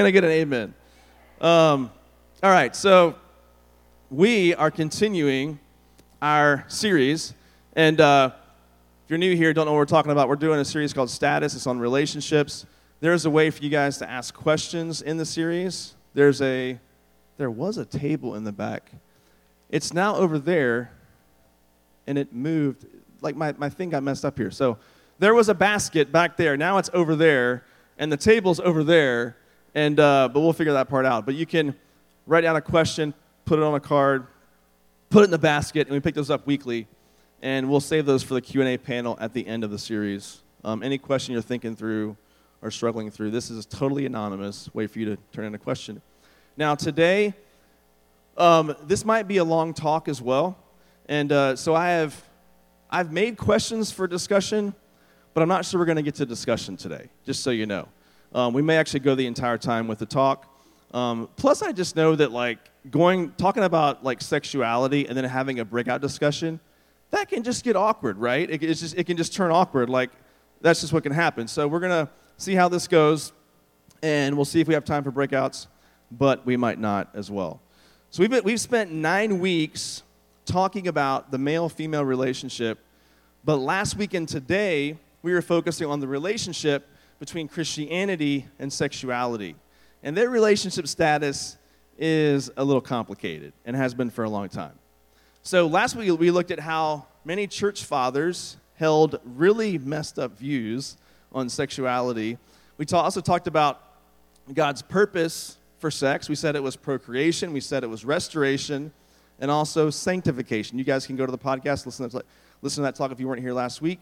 Can I get an amen? Um, all right, so we are continuing our series. And uh, if you're new here, don't know what we're talking about, we're doing a series called Status. It's on relationships. There's a way for you guys to ask questions in the series. There's a, there was a table in the back. It's now over there, and it moved. Like my, my thing got messed up here. So there was a basket back there. Now it's over there, and the table's over there and, uh, but we'll figure that part out. But you can write down a question, put it on a card, put it in the basket, and we pick those up weekly. And we'll save those for the Q&A panel at the end of the series. Um, any question you're thinking through or struggling through, this is a totally anonymous way for you to turn in a question. Now, today, um, this might be a long talk as well. And uh, so I have, I've made questions for discussion, but I'm not sure we're going to get to discussion today, just so you know. Um, we may actually go the entire time with the talk. Um, plus, I just know that like going talking about like sexuality and then having a breakout discussion, that can just get awkward, right? It, it's just it can just turn awkward. Like that's just what can happen. So we're gonna see how this goes, and we'll see if we have time for breakouts, but we might not as well. So we've been, we've spent nine weeks talking about the male-female relationship, but last week and today we were focusing on the relationship between Christianity and sexuality. And their relationship status is a little complicated and has been for a long time. So last week we looked at how many church fathers held really messed up views on sexuality. We ta- also talked about God's purpose for sex. We said it was procreation, we said it was restoration, and also sanctification. You guys can go to the podcast, listen to, listen to that talk if you weren't here last week.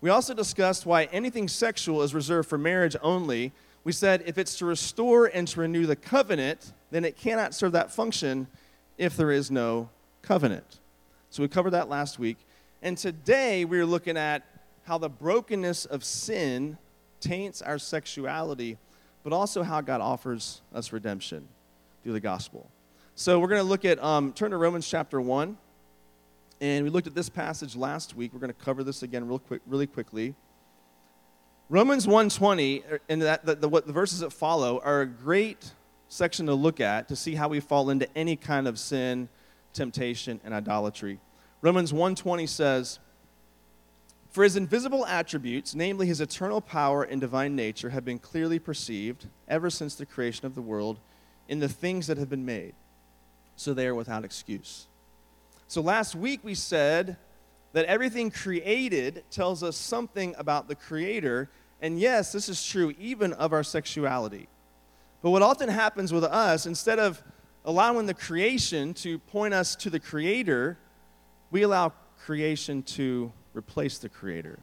We also discussed why anything sexual is reserved for marriage only. We said if it's to restore and to renew the covenant, then it cannot serve that function if there is no covenant. So we covered that last week. And today we're looking at how the brokenness of sin taints our sexuality, but also how God offers us redemption through the gospel. So we're going to look at, um, turn to Romans chapter 1. And we looked at this passage last week. We're going to cover this again real quick, really quickly. Romans 1:20 er, and that, the, the, the verses that follow are a great section to look at to see how we fall into any kind of sin, temptation, and idolatry. Romans 1:20 says, "For his invisible attributes, namely his eternal power and divine nature, have been clearly perceived ever since the creation of the world in the things that have been made, so they are without excuse." So last week we said that everything created tells us something about the Creator. And yes, this is true even of our sexuality. But what often happens with us, instead of allowing the creation to point us to the Creator, we allow creation to replace the Creator.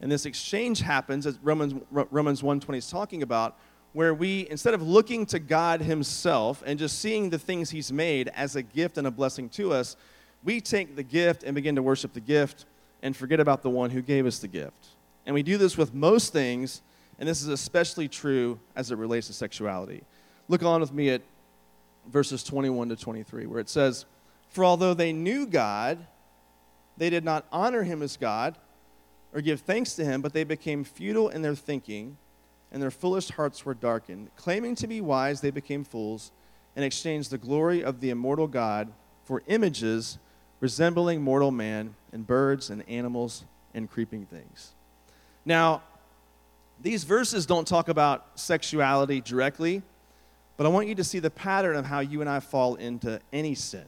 And this exchange happens, as Romans, Romans 1.20 is talking about, where we, instead of looking to God Himself and just seeing the things He's made as a gift and a blessing to us, we take the gift and begin to worship the gift and forget about the one who gave us the gift. And we do this with most things, and this is especially true as it relates to sexuality. Look on with me at verses 21 to 23, where it says, For although they knew God, they did not honor him as God or give thanks to him, but they became futile in their thinking, and their foolish hearts were darkened. Claiming to be wise, they became fools and exchanged the glory of the immortal God for images resembling mortal man and birds and animals and creeping things. Now, these verses don't talk about sexuality directly, but I want you to see the pattern of how you and I fall into any sin.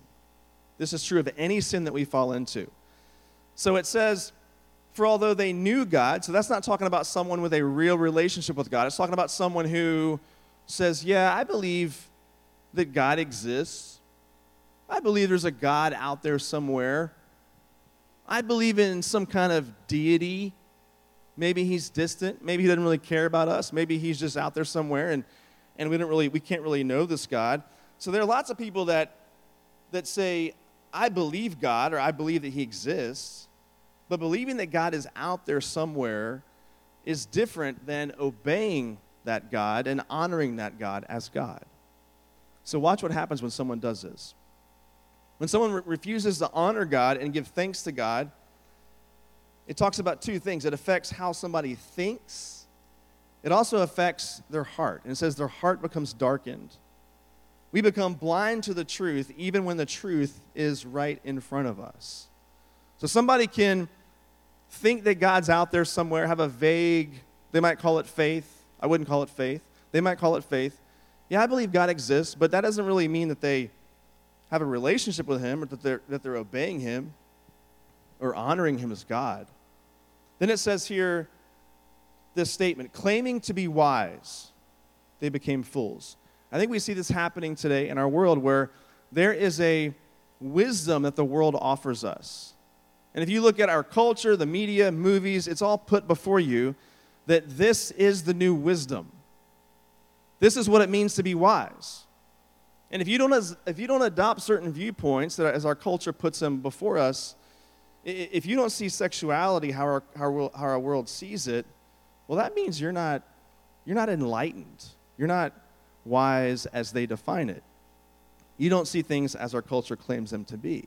This is true of any sin that we fall into. So it says, for although they knew God, so that's not talking about someone with a real relationship with God. It's talking about someone who says, Yeah, I believe that God exists. I believe there's a God out there somewhere. I believe in some kind of deity. Maybe he's distant. Maybe he doesn't really care about us. Maybe he's just out there somewhere and, and we, don't really, we can't really know this God. So there are lots of people that, that say, I believe God or I believe that he exists, but believing that God is out there somewhere is different than obeying that God and honoring that God as God. So watch what happens when someone does this. When someone re- refuses to honor God and give thanks to God, it talks about two things. It affects how somebody thinks it also affects their heart. And it says their heart becomes darkened. We become blind to the truth even when the truth is right in front of us. So somebody can think that God's out there somewhere, have a vague, they might call it faith. I wouldn't call it faith. They might call it faith. Yeah, I believe God exists, but that doesn't really mean that they have a relationship with Him or that they're, that they're obeying Him or honoring Him as God. Then it says here this statement claiming to be wise, they became fools. I think we see this happening today in our world where there is a wisdom that the world offers us. And if you look at our culture, the media, movies, it's all put before you that this is the new wisdom. This is what it means to be wise. And if you don't, if you don't adopt certain viewpoints that as our culture puts them before us, if you don't see sexuality how our, how our world sees it, well, that means you're not, you're not enlightened. You're not wise as they define it. You don't see things as our culture claims them to be.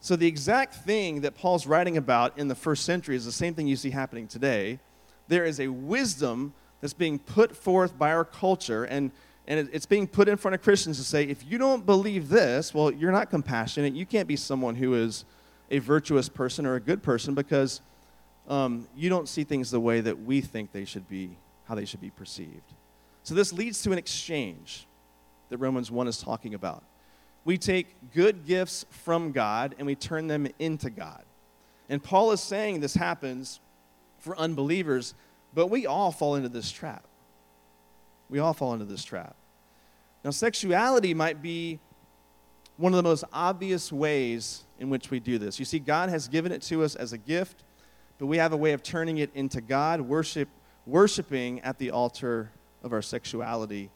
So, the exact thing that Paul's writing about in the first century is the same thing you see happening today. There is a wisdom that's being put forth by our culture, and, and it's being put in front of Christians to say, if you don't believe this, well, you're not compassionate. You can't be someone who is a virtuous person or a good person because um, you don't see things the way that we think they should be, how they should be perceived. So this leads to an exchange that Romans 1 is talking about. We take good gifts from God and we turn them into God. And Paul is saying this happens for unbelievers, but we all fall into this trap. We all fall into this trap. Now, sexuality might be one of the most obvious ways in which we do this. You see, God has given it to us as a gift, but we have a way of turning it into God, worship, worshiping at the altar of our sexuality.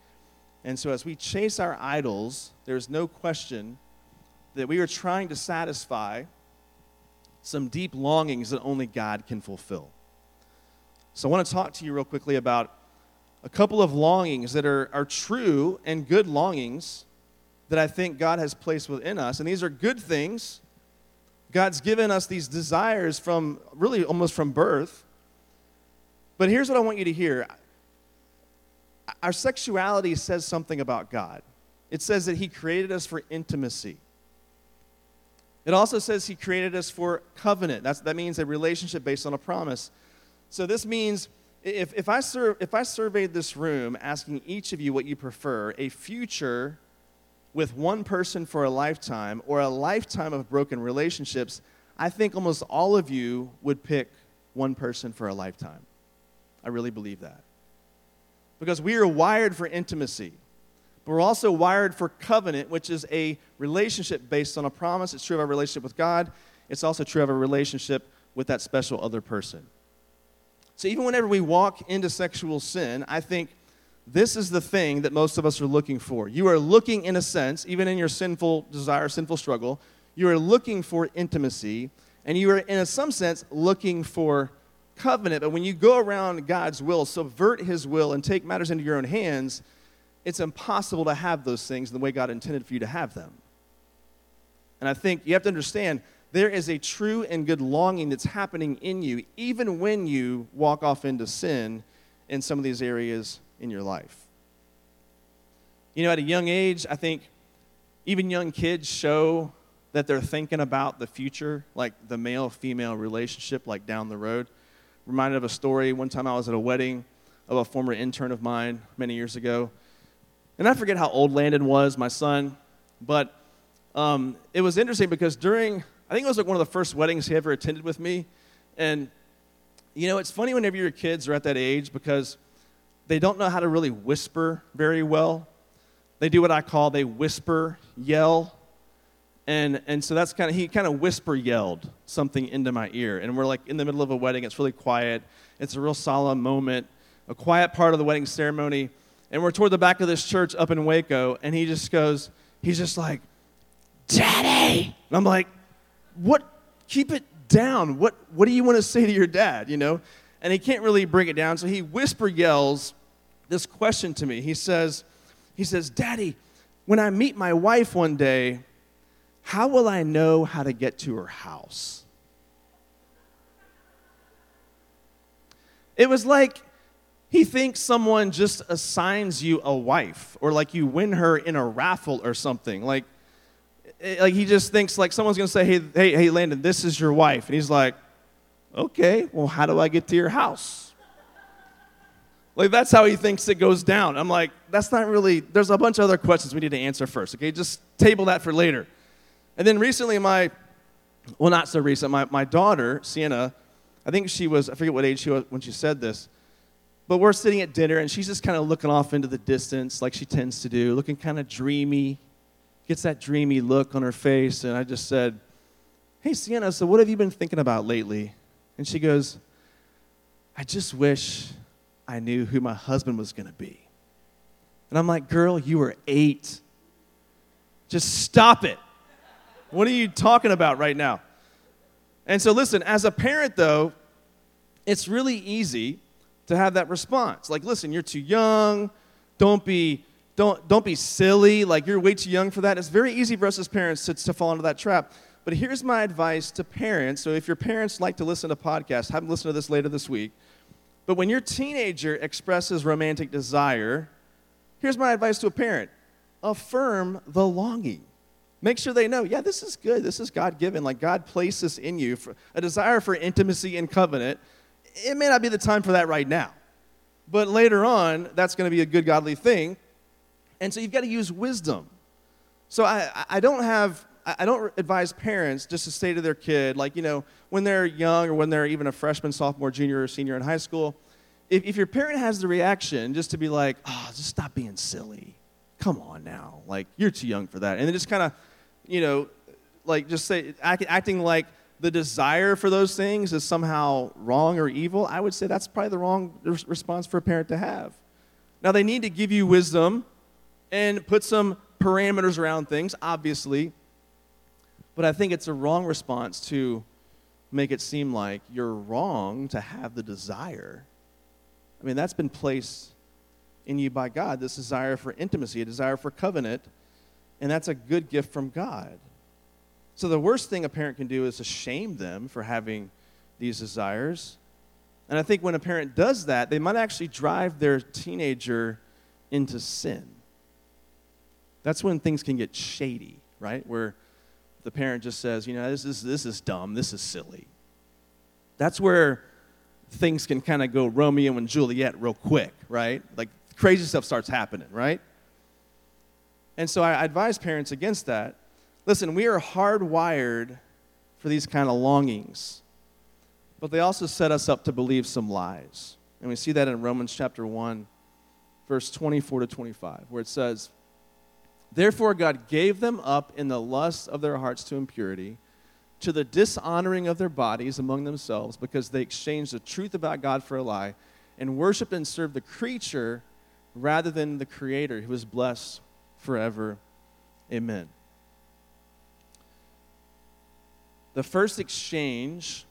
And so, as we chase our idols, there's no question that we are trying to satisfy some deep longings that only God can fulfill. So, I want to talk to you real quickly about a couple of longings that are, are true and good longings that I think God has placed within us. And these are good things. God's given us these desires from really almost from birth. But here's what I want you to hear our sexuality says something about God. It says that He created us for intimacy. It also says He created us for covenant. That's, that means a relationship based on a promise. So this means if, if, I sur- if I surveyed this room asking each of you what you prefer, a future with one person for a lifetime or a lifetime of broken relationships, I think almost all of you would pick one person for a lifetime. I really believe that. Because we are wired for intimacy. But we're also wired for covenant, which is a relationship based on a promise. It's true of our relationship with God, it's also true of our relationship with that special other person. So even whenever we walk into sexual sin, I think this is the thing that most of us are looking for. You are looking, in a sense, even in your sinful desire, sinful struggle, you are looking for intimacy, and you are, in some sense, looking for covenant. But when you go around God's will, subvert His will, and take matters into your own hands, it's impossible to have those things the way God intended for you to have them. And I think you have to understand there is a true and good longing that's happening in you, even when you walk off into sin in some of these areas in your life. You know, at a young age, I think even young kids show that they're thinking about the future, like the male female relationship, like down the road. Reminded of a story. One time I was at a wedding of a former intern of mine many years ago. And I forget how old Landon was, my son, but um, it was interesting because during, I think it was like one of the first weddings he ever attended with me. And, you know, it's funny whenever your kids are at that age because they don't know how to really whisper very well. They do what I call they whisper yell. And, and so that's kind of, he kind of whisper yelled something into my ear. And we're like in the middle of a wedding. It's really quiet. It's a real solemn moment, a quiet part of the wedding ceremony. And we're toward the back of this church up in Waco. And he just goes, he's just like, Daddy. And I'm like, what? Keep it down. What, what do you want to say to your dad, you know? And he can't really bring it down. So he whisper yells this question to me. He says, he says, Daddy, when I meet my wife one day, how will I know how to get to her house? It was like he thinks someone just assigns you a wife or like you win her in a raffle or something. Like, Eh, like he just thinks like someone's gonna say, hey, hey, hey, Landon, this is your wife. And he's like, okay, well, how do I get to your house? Like, that's how he thinks it goes down. I'm like, that's not really, there's a bunch of other questions we need to answer first, okay? Just table that for later. And then recently, my, well, not so recent, my, my daughter, Sienna, I think she was, I forget what age she was when she said this, but we're sitting at dinner and she's just kind of looking off into the distance like she tends to do, looking kind of dreamy, gets that dreamy look on her face. And I just said, Hey, Sienna, so what have you been thinking about lately? And she goes, I just wish I knew who my husband was going to be. And I'm like, Girl, you were eight. Just stop it. What are you talking about right now? And so, listen, as a parent, though, it's really easy to have that response. Like, listen, you're too young. Don't be, don't, don't be silly. Like, you're way too young for that. It's very easy for us as parents to, to fall into that trap. But here's my advice to parents. So, if your parents like to listen to podcasts, have them listen to this later this week. But when your teenager expresses romantic desire, here's my advice to a parent affirm the longing. Make sure they know, yeah, this is good. This is God given. Like God placed this in you for a desire for intimacy and covenant. It may not be the time for that right now, but later on, that's going to be a good godly thing. And so you've got to use wisdom. So I, I don't have I don't advise parents just to say to their kid, like, you know, when they're young or when they're even a freshman, sophomore, junior, or senior in high school, if, if your parent has the reaction just to be like, oh, just stop being silly. Come on now. Like, you're too young for that. And then just kind of, you know, like just say, act, acting like the desire for those things is somehow wrong or evil, I would say that's probably the wrong response for a parent to have. Now, they need to give you wisdom and put some parameters around things, obviously. But I think it's a wrong response to make it seem like you're wrong to have the desire. I mean, that's been placed in you by God this desire for intimacy, a desire for covenant, and that's a good gift from God. So, the worst thing a parent can do is to shame them for having these desires. And I think when a parent does that, they might actually drive their teenager into sin. That's when things can get shady, right? Where the parent just says, you know, this is, this is dumb, this is silly. That's where things can kind of go Romeo and Juliet real quick, right? Like crazy stuff starts happening, right? And so I advise parents against that. Listen, we are hardwired for these kind of longings, but they also set us up to believe some lies. And we see that in Romans chapter 1, verse 24 to 25, where it says, Therefore, God gave them up in the lust of their hearts to impurity, to the dishonoring of their bodies among themselves, because they exchanged the truth about God for a lie, and worshiped and served the creature rather than the Creator, who is blessed forever. Amen. The first exchange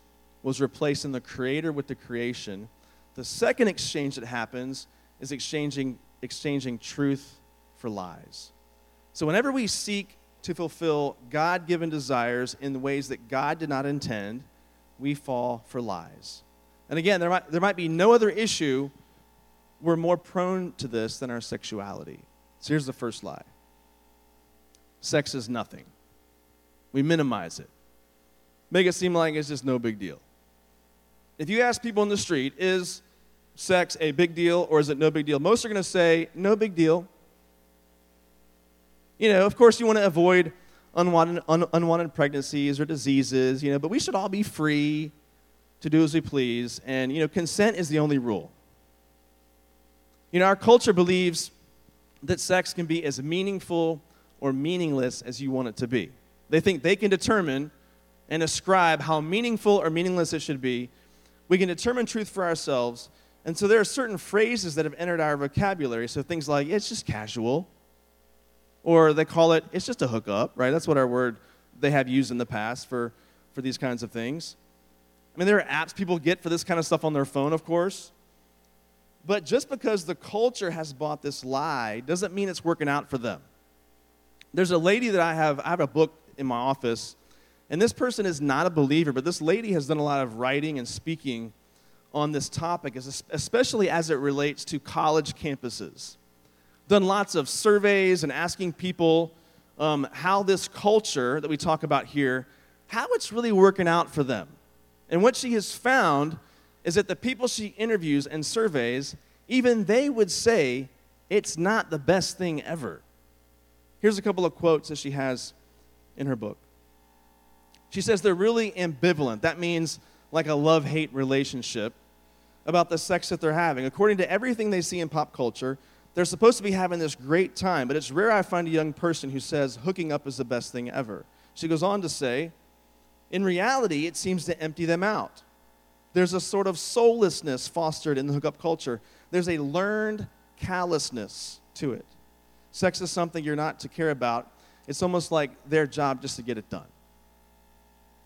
was replacing the Creator with the creation. The second exchange that happens is exchanging, exchanging truth for lies. So, whenever we seek to fulfill God given desires in the ways that God did not intend, we fall for lies. And again, there might, there might be no other issue we're more prone to this than our sexuality. So, here's the first lie sex is nothing. We minimize it, make it seem like it's just no big deal. If you ask people in the street, is sex a big deal or is it no big deal? Most are going to say, no big deal. You know, of course, you want to avoid unwanted, un, unwanted pregnancies or diseases, you know, but we should all be free to do as we please. And, you know, consent is the only rule. You know, our culture believes that sex can be as meaningful or meaningless as you want it to be. They think they can determine and ascribe how meaningful or meaningless it should be. We can determine truth for ourselves. And so there are certain phrases that have entered our vocabulary. So things like, it's just casual or they call it, it's just a hookup, right? That's what our word they have used in the past for, for these kinds of things. I mean, there are apps people get for this kind of stuff on their phone, of course. But just because the culture has bought this lie doesn't mean it's working out for them. There's a lady that I have, I have a book in my office, and this person is not a believer, but this lady has done a lot of writing and speaking on this topic, especially as it relates to college campuses. Done lots of surveys and asking people um, how this culture that we talk about here, how it's really working out for them. And what she has found is that the people she interviews and surveys, even they would say it's not the best thing ever. Here's a couple of quotes that she has in her book. She says they're really ambivalent. That means like a love hate relationship about the sex that they're having. According to everything they see in pop culture, they're supposed to be having this great time, but it's rare I find a young person who says hooking up is the best thing ever. She goes on to say, in reality, it seems to empty them out. There's a sort of soullessness fostered in the hookup culture. There's a learned callousness to it. Sex is something you're not to care about. It's almost like their job just to get it done.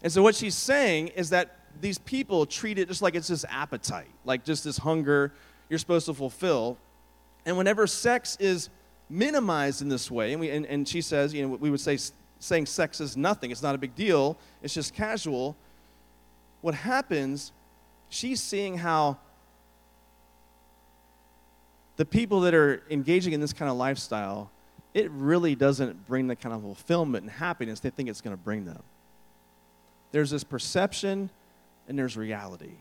And so, what she's saying is that these people treat it just like it's this appetite, like just this hunger you're supposed to fulfill. And whenever sex is minimized in this way, and, we, and, and she says, you know, we would say saying sex is nothing, it's not a big deal, it's just casual. What happens, she's seeing how the people that are engaging in this kind of lifestyle, it really doesn't bring the kind of fulfillment and happiness they think it's going to bring them. There's this perception and there's reality.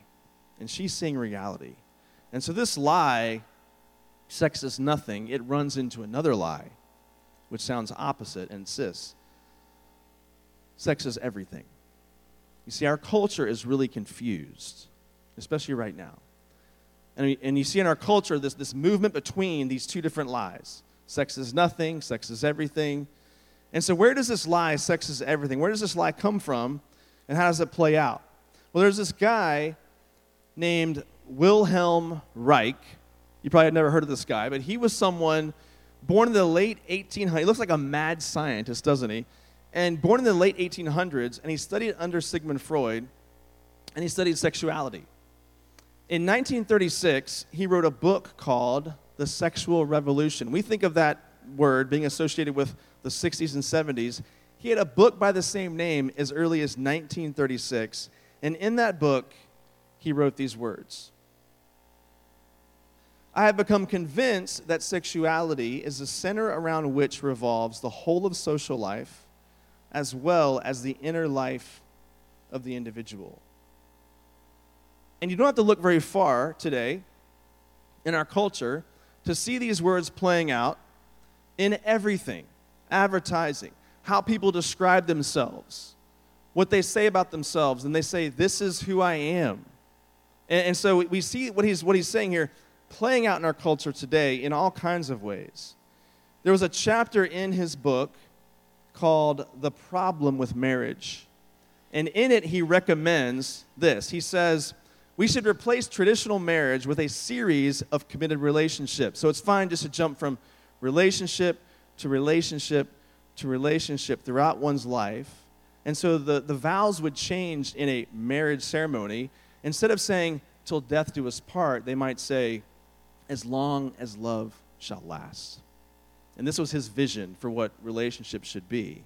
And she's seeing reality. And so this lie, sex is nothing, it runs into another lie, which sounds opposite and insists sex is everything. You see, our culture is really confused, especially right now. And, and you see in our culture this, this movement between these two different lies sex is nothing, sex is everything. And so, where does this lie, sex is everything, where does this lie come from, and how does it play out? Well, there's this guy named Wilhelm Reich. You probably had never heard of this guy, but he was someone born in the late 1800s. He looks like a mad scientist, doesn't he? And born in the late 1800s, and he studied under Sigmund Freud, and he studied sexuality. In 1936, he wrote a book called The Sexual Revolution. We think of that word being associated with the 60s and 70s. He had a book by the same name as early as 1936, and in that book, he wrote these words I have become convinced that sexuality is the center around which revolves the whole of social life, as well as the inner life of the individual. And you don't have to look very far today in our culture to see these words playing out in everything advertising, how people describe themselves, what they say about themselves, and they say, This is who I am. And, and so we see what he's, what he's saying here playing out in our culture today in all kinds of ways. There was a chapter in his book called The Problem with Marriage. And in it, he recommends this. He says, we should replace traditional marriage with a series of committed relationships. So it's fine just to jump from relationship to relationship to relationship throughout one's life. And so the, the vows would change in a marriage ceremony. Instead of saying, till death do us part, they might say, as long as love shall last. And this was his vision for what relationships should be.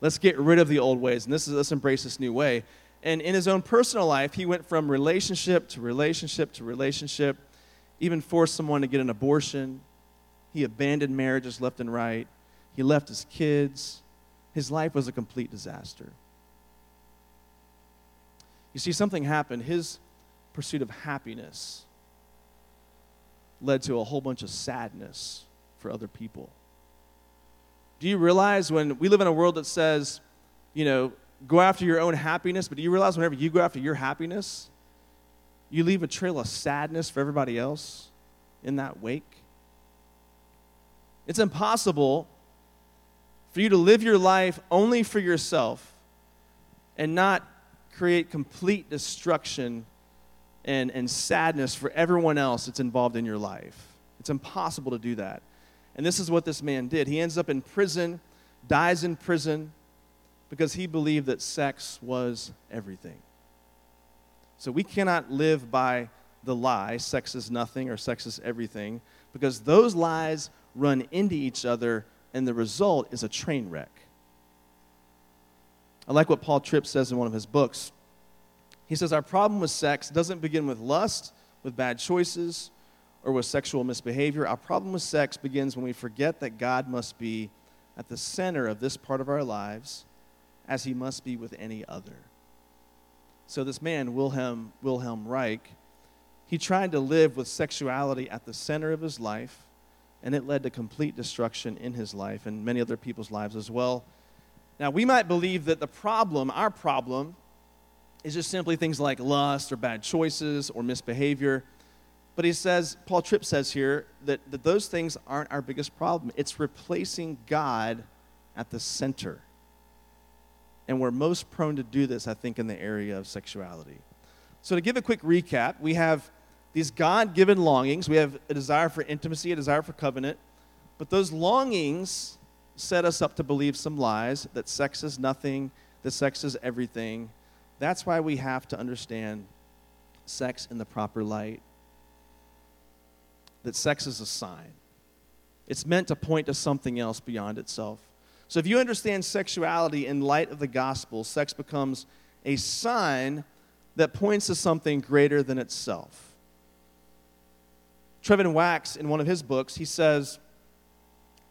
Let's get rid of the old ways, and this is, let's embrace this new way. And in his own personal life, he went from relationship to relationship to relationship, even forced someone to get an abortion. He abandoned marriages left and right. He left his kids. His life was a complete disaster. You see, something happened. His pursuit of happiness led to a whole bunch of sadness for other people. Do you realize when we live in a world that says, you know, go after your own happiness, but do you realize whenever you go after your happiness, you leave a trail of sadness for everybody else in that wake? It's impossible for you to live your life only for yourself and not create complete destruction and, and sadness for everyone else that's involved in your life. It's impossible to do that. And this is what this man did. He ends up in prison, dies in prison, because he believed that sex was everything. So we cannot live by the lie, sex is nothing or sex is everything, because those lies run into each other, and the result is a train wreck. I like what Paul Tripp says in one of his books. He says, Our problem with sex doesn't begin with lust, with bad choices or with sexual misbehavior. Our problem with sex begins when we forget that God must be at the center of this part of our lives as he must be with any other. So, this man, Wilhelm, Wilhelm Reich, he tried to live with sexuality at the center of his life, and it led to complete destruction in his life and many other people's lives as well. Now, we might believe that the problem, our problem, is just simply things like lust or bad choices or misbehavior. But he says, Paul Tripp says here, that, that those things aren't our biggest problem. It's replacing God at the center. And we're most prone to do this, I think, in the area of sexuality. So, to give a quick recap, we have these God given longings. We have a desire for intimacy, a desire for covenant. But those longings set us up to believe some lies that sex is nothing, that sex is everything, that's why we have to understand sex in the proper light. That sex is a sign, it's meant to point to something else beyond itself. So if you understand sexuality in light of the gospel, sex becomes a sign that points to something greater than itself. Trevin Wax, in one of his books, he says,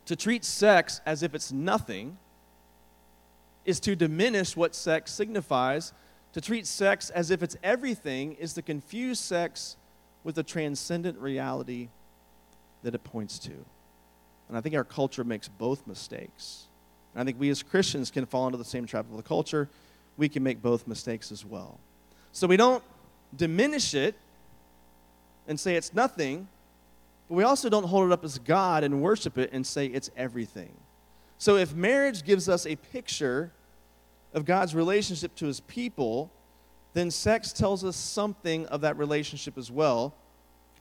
to treat sex as if it's nothing is to diminish what sex signifies to treat sex as if it's everything is to confuse sex with the transcendent reality that it points to. And I think our culture makes both mistakes. And I think we as Christians can fall into the same trap of the culture. We can make both mistakes as well. So we don't diminish it and say it's nothing, but we also don't hold it up as God and worship it and say it's everything. So if marriage gives us a picture of God's relationship to his people, then sex tells us something of that relationship as well.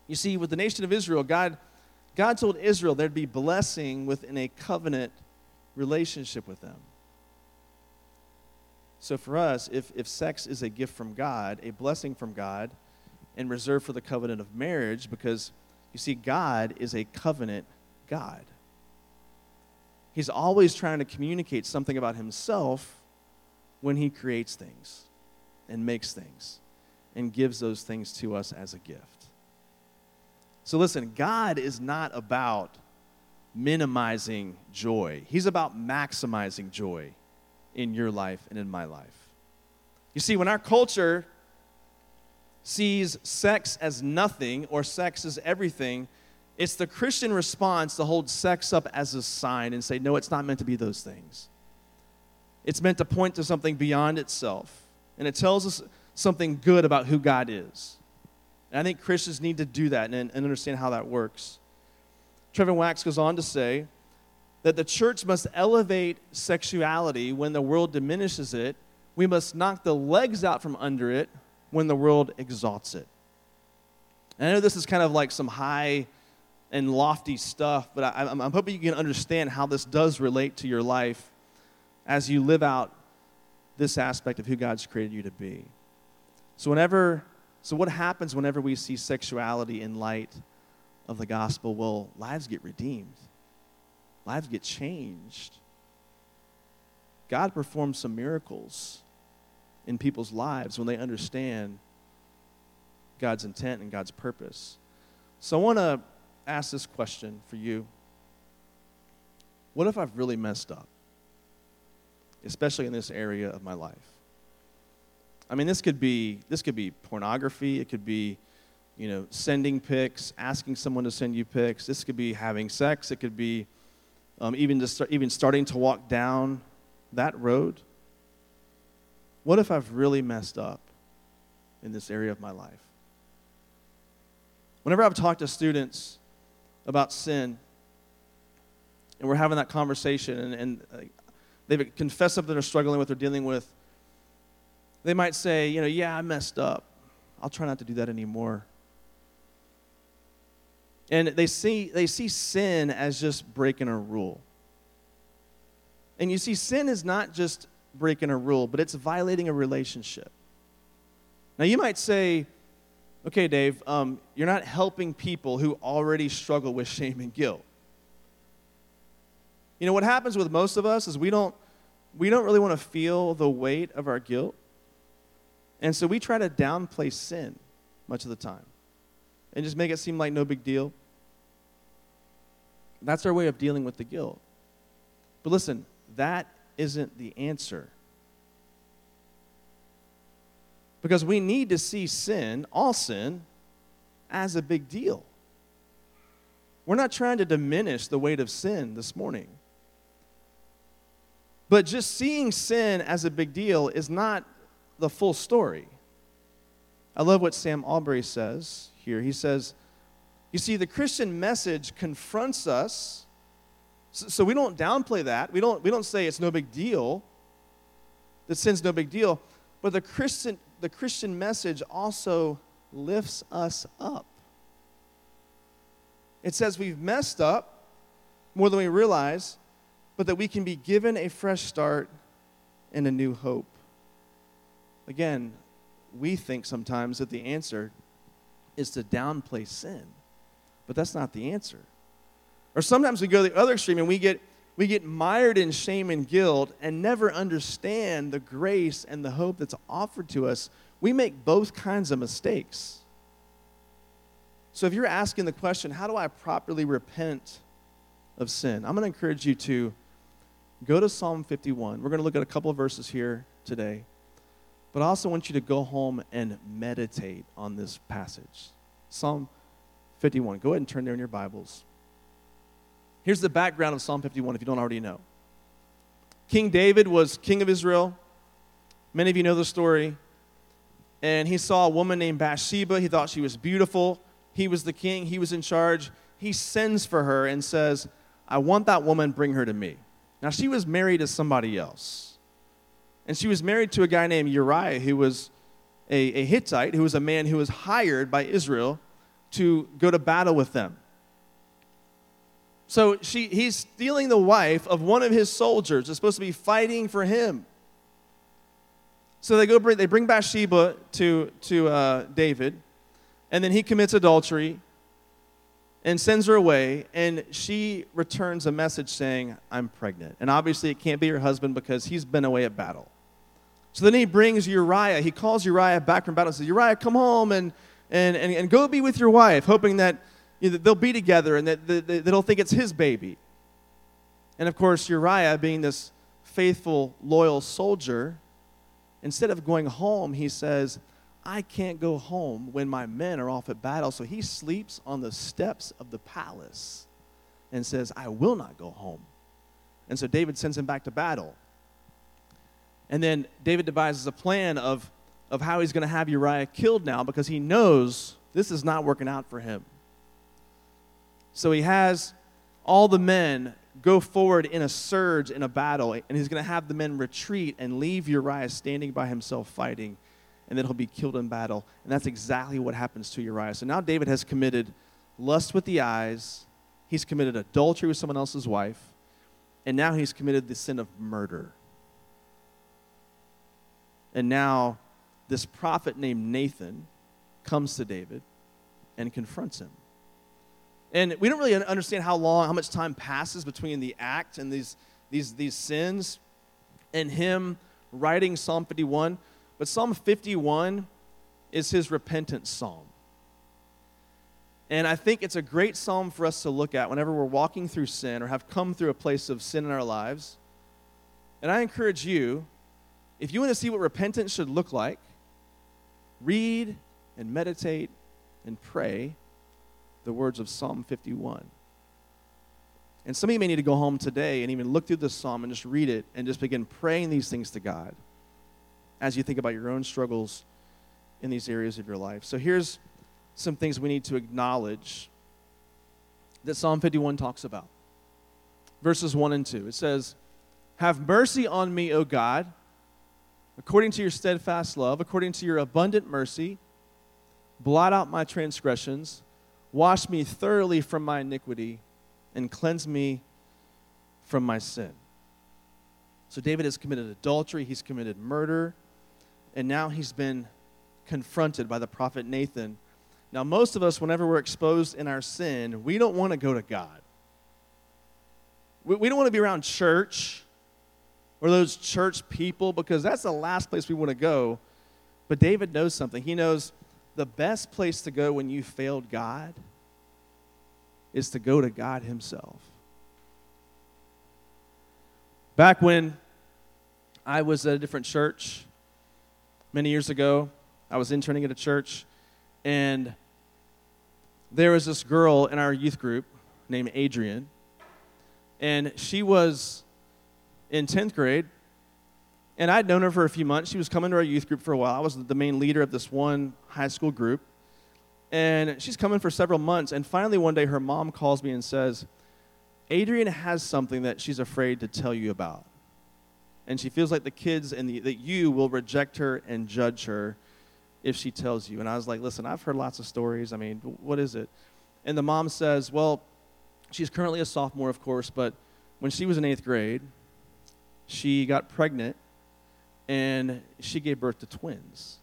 You see, with the nation of Israel, God, God told Israel there'd be blessing within a covenant relationship with them. So for us, if, if sex is a gift from God, a blessing from God, and reserved for the covenant of marriage, because you see, God is a covenant God. He's always trying to communicate something about himself when he creates things and makes things and gives those things to us as a gift. So listen, God is not about minimizing joy, He's about maximizing joy in your life and in my life. You see, when our culture sees sex as nothing or sex as everything, it's the Christian response to hold sex up as a sign and say, no, it's not meant to be those things. It's meant to point to something beyond itself. And it tells us something good about who God is. And I think Christians need to do that and, and understand how that works. Trevin Wax goes on to say that the church must elevate sexuality when the world diminishes it. We must knock the legs out from under it when the world exalts it. And I know this is kind of like some high and lofty stuff, but I, am hoping you can understand how this does relate to your life as you live out this aspect of who God's created you to be. So whenever so what happens whenever we see sexuality in light of the gospel? Well, lives get redeemed. Lives get changed. God performs some miracles in people's lives when they understand God's intent and God's purpose. So I want to ask this question for you. What if I've really messed up? Especially in this area of my life. I mean, this could be this could be pornography. It could be, you know, sending pics, asking someone to send you pics. This could be having sex. It could be um, even just start, even starting to walk down that road. What if I've really messed up in this area of my life? Whenever I've talked to students about sin, and we're having that conversation, and, and they've confessed something they're struggling with or dealing with, they might say, you know, yeah, I messed up. I'll try not to do that anymore. And they see, they see sin as just breaking a rule. And you see, sin is not just breaking a rule, but it's violating a relationship. Now, you might say, okay, Dave, um, you're not helping people who already struggle with shame and guilt. You know, what happens with most of us is we don't, we don't really want to feel the weight of our guilt. And so we try to downplay sin much of the time. and just make it seem like no big deal. That's our way of dealing with the guilt. But listen, that isn't the answer. Because we need to see sin, all sin, as a big deal. We're not trying to diminish the weight of sin this morning. But just seeing sin as a big deal is not the full story. I love what Sam Allberry says here. He says, You see, the Christian message confronts us, so we don't downplay that. We don't, we don't say it's no big deal, that sin's no big deal. But the Christian, the Christian message also lifts us up. It says we've messed up more than we realize, but that we can be given a fresh start and a new hope. Again, we think sometimes that the answer is to downplay sin, but that's not the answer. Or sometimes we go the other extreme and we get we get mired in shame and guilt and never understand the grace and the hope that's offered to us. We make both kinds of mistakes. So if you're asking the question, how do I properly repent of sin? I'm going to encourage you to go to Psalm 51. We're going to look at a couple of verses here today. But I also want you to go home and meditate on this passage. Psalm 51. Go ahead and turn there in your Bibles. Here's the background of Psalm 51 if you don't already know. King David was king of Israel. Many of you know the story. And he saw a woman named Bathsheba. He thought she was beautiful. He was the king, he was in charge. He sends for her and says, I want that woman, bring her to me. Now, she was married to somebody else. And she was married to a guy named Uriah, who was a, a Hittite, who was a man who was hired by Israel to go to battle with them. So she, he's stealing the wife of one of his soldiers that's supposed to be fighting for him. So they go bring, they bring Bathsheba to, to uh, David, and then he commits adultery and sends her away, and she returns a message saying, I'm pregnant. And obviously, it can't be her husband because he's been away at battle. So then he brings Uriah. He calls Uriah back from battle and says, Uriah, come home and, and, and, and go be with your wife, hoping that you know, they'll be together and that, that, that they'll think it's his baby. And of course, Uriah, being this faithful, loyal soldier, instead of going home, he says, I can't go home when my men are off at battle. So he sleeps on the steps of the palace and says, I will not go home. And so David sends him back to battle. And then David devises a plan of, of how he's going to have Uriah killed now because he knows this is not working out for him. So he has all the men go forward in a surge in a battle, and he's going to have the men retreat and leave Uriah standing by himself fighting, and then he'll be killed in battle. And that's exactly what happens to Uriah. So now David has committed lust with the eyes, he's committed adultery with someone else's wife, and now he's committed the sin of murder. And now this prophet named Nathan comes to David and confronts him. And we don't really understand how long, how much time passes between the act and these, these, these sins and him writing Psalm 51. But Psalm 51 is his repentance psalm. And I think it's a great psalm for us to look at whenever we're walking through sin or have come through a place of sin in our lives. And I encourage you, if you want to see what repentance should look like, read and meditate and pray the words of Psalm 51. And some of you may need to go home today and even look through this psalm and just read it and just begin praying these things to God as you think about your own struggles in these areas of your life. So here's some things we need to acknowledge that Psalm 51 talks about. Verses 1 and 2. It says, Have mercy on me, O God, according to your steadfast love, according to your abundant mercy, blot out my transgressions Wash me thoroughly from my iniquity and cleanse me from my sin. So David has committed adultery, he's committed murder, and now he's been confronted by the prophet Nathan. Now, most of us, whenever we're exposed in our sin, we don't want to go to God. We, we don't want to be around church or those church people because that's the last place we want to go. But David knows something. He knows the best place to go when you failed God is to go to God Himself. Back when I was at a different church many years ago, I was interning at a church, and there was this girl in our youth group named Adrian, and she was in 10th grade, and I'd known her for a few months. She was coming to our youth group for a while. I was the main leader of this one high school group. And she's coming for several months. And finally, one day, her mom calls me and says, Adrian has something that she's afraid to tell you about. And she feels like the kids and the, that you will reject her and judge her if she tells you. And I was like, listen, I've heard lots of stories. I mean, what is it? And the mom says, well, she's currently a sophomore, of course, but when she was in eighth grade, she got pregnant and she gave birth to twins.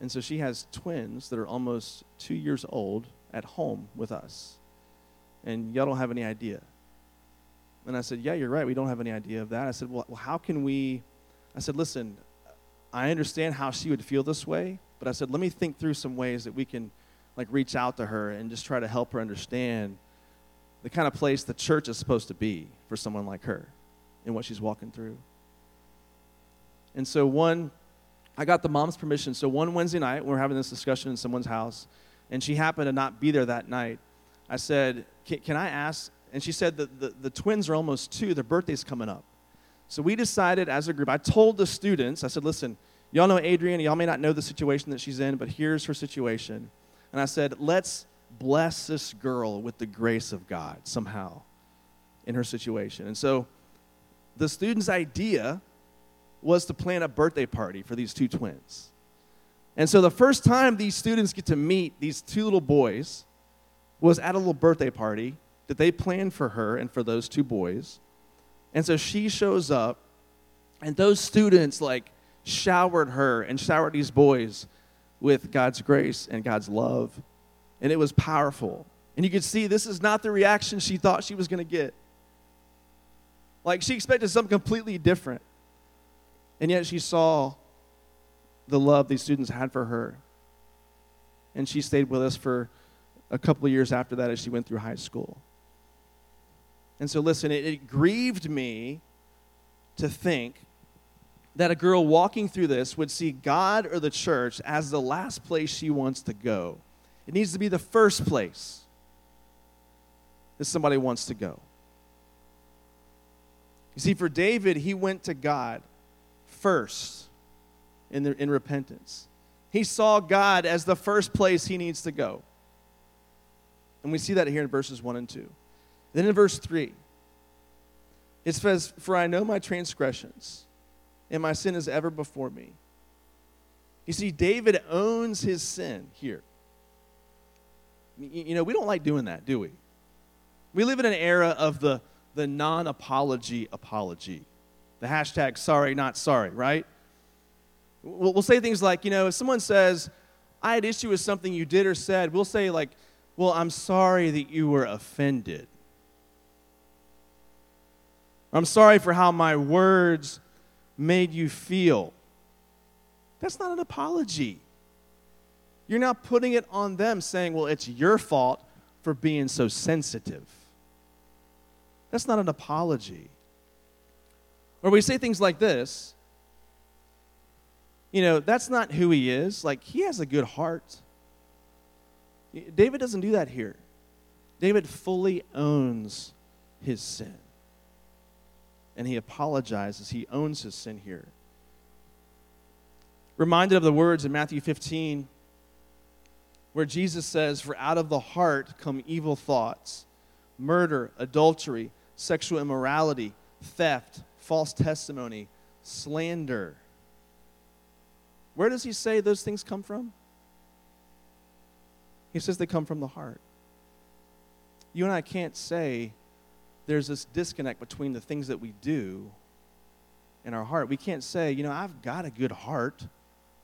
And so she has twins that are almost two years old at home with us. And y'all don't have any idea. And I said, Yeah, you're right. We don't have any idea of that. I said, Well, how can we? I said, Listen, I understand how she would feel this way, but I said, Let me think through some ways that we can like reach out to her and just try to help her understand the kind of place the church is supposed to be for someone like her and what she's walking through. And so one, I got the mom's permission. So one Wednesday night, we are having this discussion in someone's house, and she happened to not be there that night. I said, Can, I ask? And she said that the, the twins are almost two, their birthday's coming up. So we decided as a group, I told the students, I said, Listen, y'all know Adrian, y'all may not know the situation that she's in, but here's her situation. And I said, Let's bless this girl with the grace of God somehow in her situation. And so the student's idea was to plan a birthday party for these two twins. And so the first time these students get to meet these two little boys was at a little birthday party that they planned for her and for those two boys. And so she shows up, and those students like showered her and showered these boys with God's grace and God's love. And it was powerful. And you could see this is not the reaction she thought she was going to get. Like she expected something completely different. And yet she saw the love these students had for her. And she stayed with us for a couple of years after that as she went through high school. And so, listen, it, it grieved me to think that a girl walking through this would see God or the church as the last place she wants to go. It needs to be the first place that somebody wants to go. You see, for David, he went to God first in, the, in repentance. He saw God as the first place he needs to go. And we see that here in verses 1 and 2. Then in verse 3, it says, For I know my transgressions, and my sin is ever before me. You see, David owns his sin here. You know, we don't like doing that, do we? We live in an era of the, the non apology apology the hashtag sorry, not sorry, right? We'll, we'll say things like, you know, if someone says, I had issue with something you did or said, we'll say, like, well, I'm sorry that you were offended. I'm sorry for how my words made you feel. That's not an apology. You're not putting it on them saying, well, it's your fault for being so sensitive. That's not an apology. Or we say things like this you know, that's not who he is. Like, he has a good heart. David doesn't do that here. David fully owns his sin. And he apologizes. He owns his sin here. Reminded of the words in Matthew 15 where Jesus says, For out of the heart come evil thoughts, murder, adultery, sexual immorality, theft false testimony, slander. Where does he say those things come from? He says they come from the heart. You and I can't say there's this disconnect between the things that we do and our heart. We can't say, you know, I've got a good heart.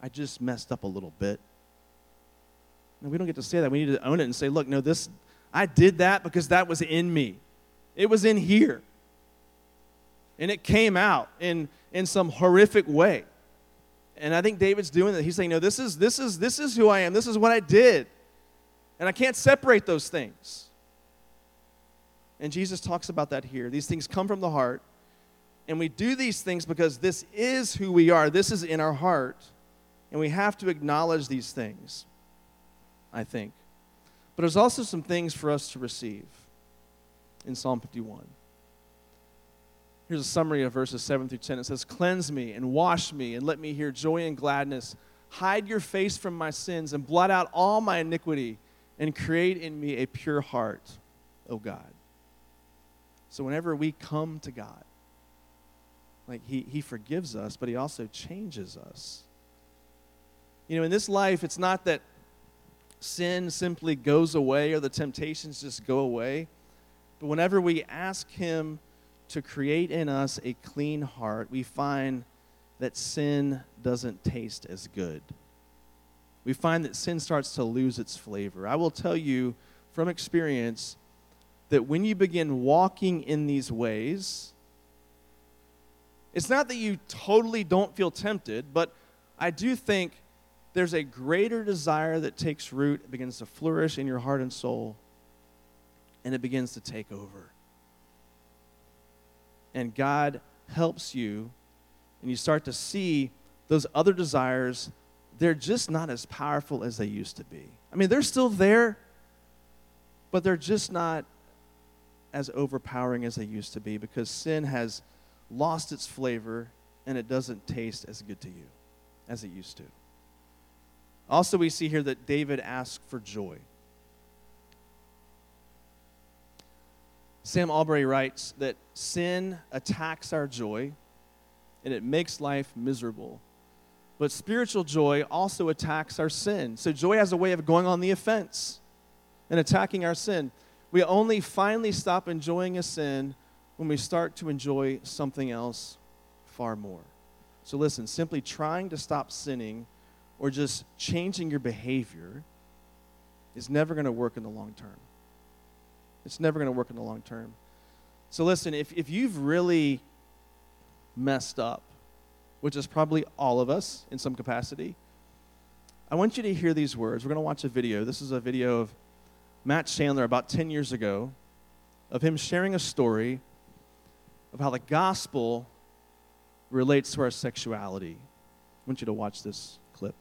I just messed up a little bit. No, we don't get to say that. We need to own it and say, look, no, this, I did that because that was in me. It was in here and it came out in, in some horrific way. And I think David's doing that. He's saying, no, this is, this is, this is who I am. This is what I did. And I can't separate those things. And Jesus talks about that here. These things come from the heart. And we do these things because this is who we are. This is in our heart. And we have to acknowledge these things, I think. But there's also some things for us to receive in Psalm 51. Here's a summary of verses 7 through 10. It says, Cleanse me and wash me and let me hear joy and gladness. Hide your face from my sins and blot out all my iniquity and create in me a pure heart, O God. So whenever we come to God, like he, he forgives us, but he also changes us. You know, in this life, it's not that sin simply goes away or the temptations just go away, but whenever we ask him to create in us a clean heart, we find that sin doesn't taste as good. We find that sin starts to lose its flavor. I will tell you from experience that when you begin walking in these ways, it's not that you totally don't feel tempted, but I do think there's a greater desire that takes root, it begins to flourish in your heart and soul, and it begins to take over and God helps you, and you start to see those other desires, they're just not as powerful as they used to be. I mean, they're still there, but they're just not as overpowering as they used to be because sin has lost its flavor and it doesn't taste as good to you as it used to. Also, we see here that David asked for joy. Sam Allberry writes that sin attacks our joy and it makes life miserable. But spiritual joy also attacks our sin. So joy has a way of going on the offense and attacking our sin. We only finally stop enjoying a sin when we start to enjoy something else far more. So listen, simply trying to stop sinning or just changing your behavior is never going to work in the long term. It's never going to work in the long term. So, listen, if, if you've really messed up, which is probably all of us in some capacity, I want you to hear these words. We're going to watch a video. This is a video of Matt Chandler about 10 years ago of him sharing a story of how the gospel relates to our sexuality. I want you to watch this clip.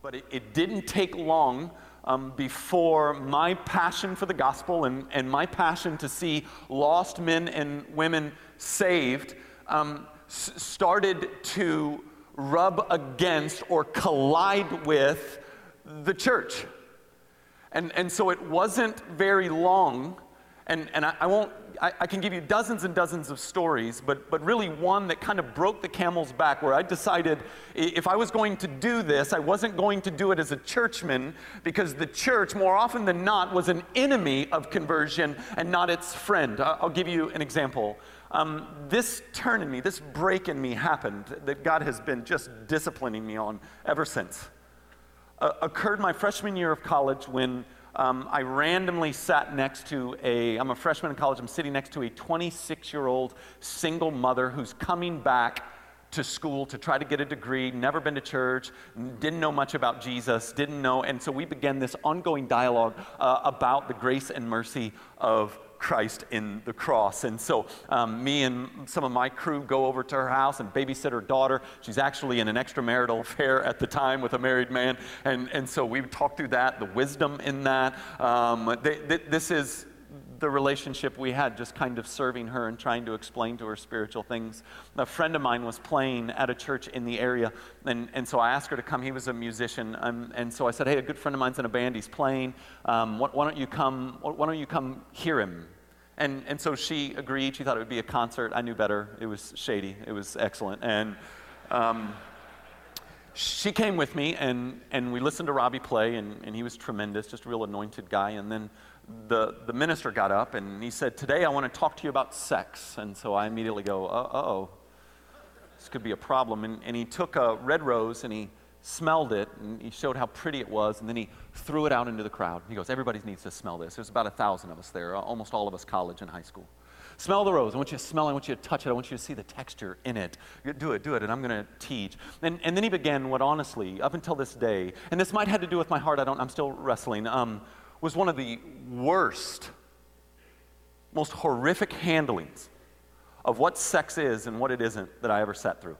But it, it didn't take long um, before my passion for the gospel and, and my passion to see lost men and women saved um, s- started to rub against or collide with the church. And, and so it wasn't very long, and, and I, I won't I, I, can give you dozens and dozens of stories, but, but really one that kind of broke the camel's back where I decided if I was going to do this, I wasn't going to do it as a churchman because the church, more often than not, was an enemy of conversion and not its friend. I'll give you an example. Um, this turn in me, this break in me happened that God has been just disciplining me on ever since. Uh, occurred my freshman year of college when um, I randomly sat next to a, I'm a freshman in college, I'm sitting next to a 26 year old single mother who's coming back to school to try to get a degree, never been to church, didn't know much about Jesus, didn't know. And so we began this ongoing dialogue uh, about the grace and mercy of Christ in the cross. And so, um, me and some of my crew go over to her house and babysit her daughter. She's actually in an extramarital affair at the time with a married man. And, and so, we talk through that, the wisdom in that. Um, they, they, this is the relationship we had, just kind of serving her and trying to explain to her spiritual things. A friend of mine was playing at a church in the area, and, and so I asked her to come. He was a musician, um, and so I said, "Hey, a good friend of mine's in a band. He's playing. Um, why, why, don't you come? Why don't you come hear him?" And, and so she agreed. She thought it would be a concert. I knew better. It was shady. It was excellent. And um, she came with me, and, and we listened to Robbie play, and, and he was tremendous, just a real anointed guy. And then the, the minister got up, and he said, Today I want to talk to you about sex. And so I immediately go, Uh oh, this could be a problem. And, and he took a red rose and he smelled it, and he showed how pretty it was, and then he threw it out into the crowd. He goes, Everybody needs to smell this. There's about a thousand of us there, almost all of us college and high school. Smell the rose. I want you to smell it. I want you to touch it. I want you to see the texture in it. Do it, do it, and I'm going to teach. And, and then he began what, honestly, up until this day, and this might have to do with my heart, I don't, I'm still wrestling, um, was one of the worst, most horrific handlings of what sex is and what it isn't that I ever sat through.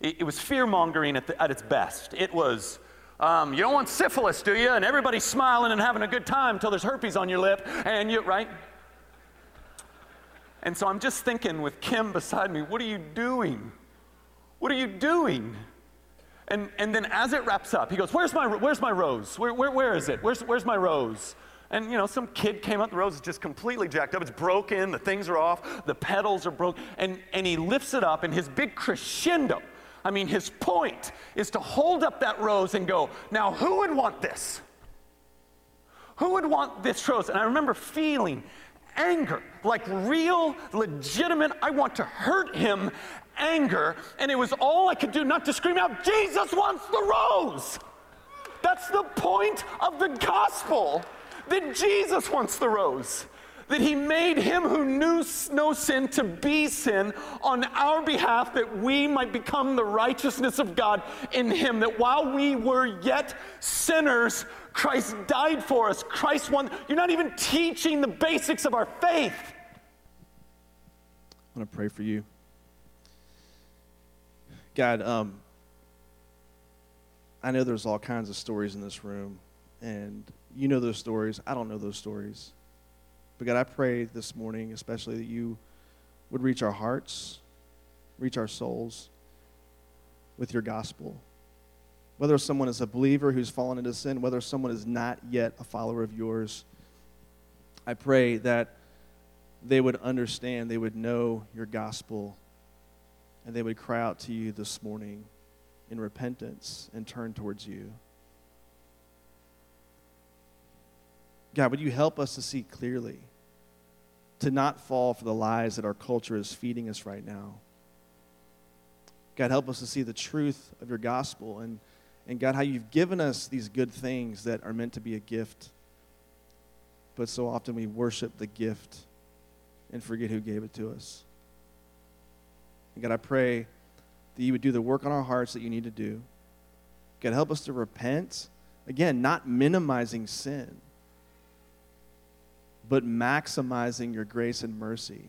It, it was fear mongering at, at, its best. It was, um, you don't want syphilis, do you? And everybody's smiling and having a good time until there's herpes on your lip, and you, right? And so I'm just thinking with Kim beside me, what are you doing? What are you doing? And, and then as it wraps up, he goes, Where's my, where's my rose? Where, where, where is it? Where's, where's my rose? And you know, some kid came up, the rose is just completely jacked up. It's broken, the things are off, the petals are broken. And, and he lifts it up, and his big crescendo, I mean, his point is to hold up that rose and go, Now, who would want this? Who would want this rose? And I remember feeling anger, like real, legitimate, I want to hurt him anger. And it was all I could do not to scream out, Jesus wants the rose. That's the point of the gospel that Jesus wants the rose. That he made him who knew no sin to be sin on our behalf, that we might become the righteousness of God in him. That while we were yet sinners, Christ died for us. Christ won. You're not even teaching the basics of our faith. I want to pray for you. God, um, I know there's all kinds of stories in this room, and you know those stories. I don't know those stories. But God, I pray this morning, especially that you would reach our hearts, reach our souls with your gospel. Whether someone is a believer who's fallen into sin, whether someone is not yet a follower of yours, I pray that they would understand, they would know your gospel, and they would cry out to you this morning in repentance and turn towards you. God, would you help us to see clearly, to not fall for the lies that our culture is feeding us right now? God, help us to see the truth of your gospel and, and God, how you've given us these good things that are meant to be a gift. But so often we worship the gift and forget who gave it to us. And God, I pray that you would do the work on our hearts that you need to do. God, help us to repent. Again, not minimizing sin, but maximizing your grace and mercy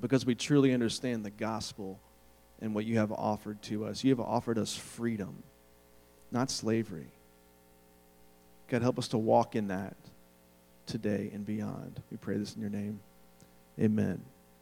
because we truly understand the gospel and what you have offered to us. You have offered us freedom, not slavery. God, help us to walk in that today and beyond. We pray this in your name. Amen.